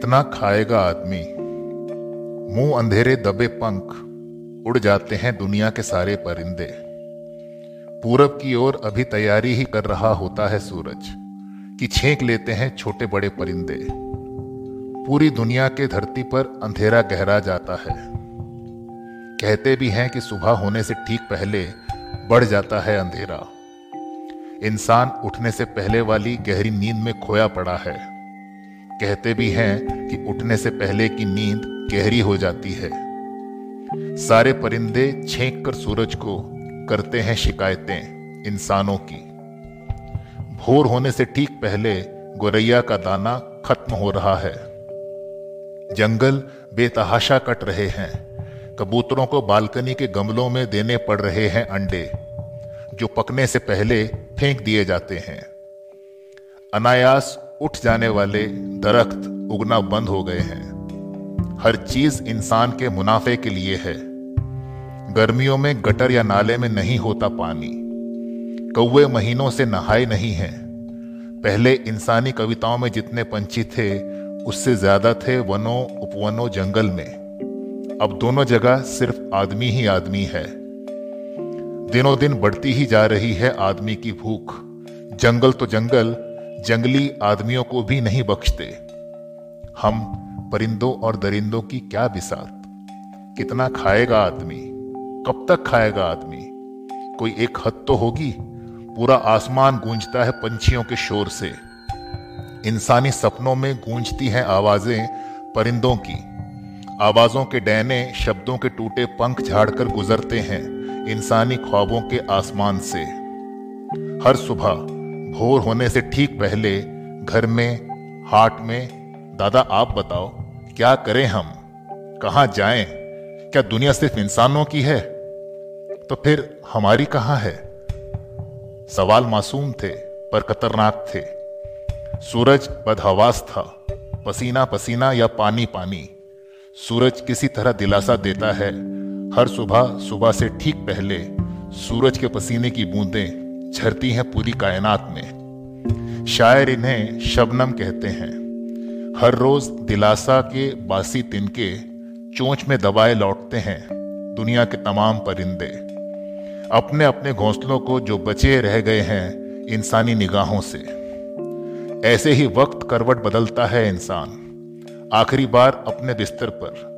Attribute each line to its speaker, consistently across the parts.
Speaker 1: कितना खाएगा आदमी? मुँह अंधेरे दबे पंख उड़ जाते हैं दुनिया के सारे परिंदे। पूरब की ओर अभी तैयारी ही कर रहा होता है सूरज कि छेंक लेते हैं छोटे बड़े परिंदे। पूरी दुनिया के धरती पर अंधेरा गहरा जाता है। कहते भी हैं कि सुबह होने से ठीक पहले बढ़ जाता है अंधेरा। इंसान उठने से पहले वाली गहरी नींद में खोया पड़ा है। कहते भी हैं कि उठने से पहले की नींद गहरी हो जाती है। सारे परिंदे छेंक कर सूरज को करते हैं शिकायतें इंसानों की। भोर होने से ठीक पहले गोरैया का दाना खत्म हो रहा है। जंगल बेतहाशा कट रहे हैं। कबूतरों को बालकनी के गमलों में देने पड़ रहे हैं अंडे, जो पकने से पहले फेंक दिए जाते हैं। अनायास उठ जाने वाले दरख्त उगना बंद हो गए हैं। हर चीज़ इंसान के मुनाफे के लिए है। गर्मियों में गटर या नाले में नहीं होता पानी। कौवे महीनों से नहाए नहीं हैं। पहले इंसानी कविताओं में जितने पंछी थे, उससे ज़्यादा थे वनों, उपवनों, जंगल में। अब दोनों जगह सिर्फ़ आदमी ही आदमी है। दिनों दिन बढ़ती ही जा रही है आदमी की भूख। जंगल तो जंगल जंगली आदमियों को भी नहीं बख्शते। हम परिंदों और दरिंदों की क्या बिसात? कितना खाएगा आदमी? कब तक खाएगा आदमी? कोई एक हद तो होगी? पूरा आसमान गूंजता है पंछियों के शोर से। इंसानी सपनों में गूंजती हैं आवाज़ें परिंदों की। आवाजों के डैने शब्दों के टूटे पंख झाड़कर गुजरते हैं इंसानी ख्वाबों के आसमान से। हर सुबह भोर होने से ठीक पहले घर में, हाट में, दादा आप बताओ, क्या करें हम? कहा जाएँ? क्या दुनिया सिर्फ़ इंसानों की है? तो फिर हमारी कहाँ है? सवाल मासूम थे, पर खतरनाक थे। सूरज बदहवास था, पसीना पसीना या पानी पानी। सूरज किसी तरह दिलासा देता है, हर सुबह सुबह से ठीक पहले सूरज के पसीने की बूंदें। झरती हैं पूरी कायनात में। शायर इन्हें शबनम कहते हैं। हर रोज दिलासा के बासी तिनके चोंच में दबाए लौटते हैं दुनिया के तमाम परिंदे। अपने अपने घोंसलों को जो बचे रह गए हैं इंसानी निगाहों से। ऐसे ही वक्त करवट बदलता है इंसान। आखिरी बार अपने बिस्तर पर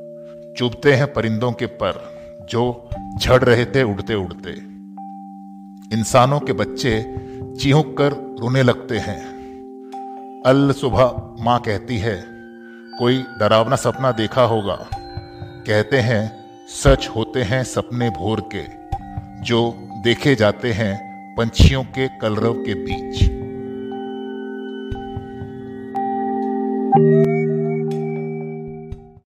Speaker 1: चुभते हैं परिंदों के पर, जो झड़ रहे थे उड़ते उड़ते इंसानों के बच्चे चीहक कर रोने लगते हैं। अल सुबह माँ कहती है, कोई डरावना सपना देखा होगा। कहते हैं, सच होते हैं सपने भोर के, जो देखे जाते हैं पंछियों के कलरव के बीच।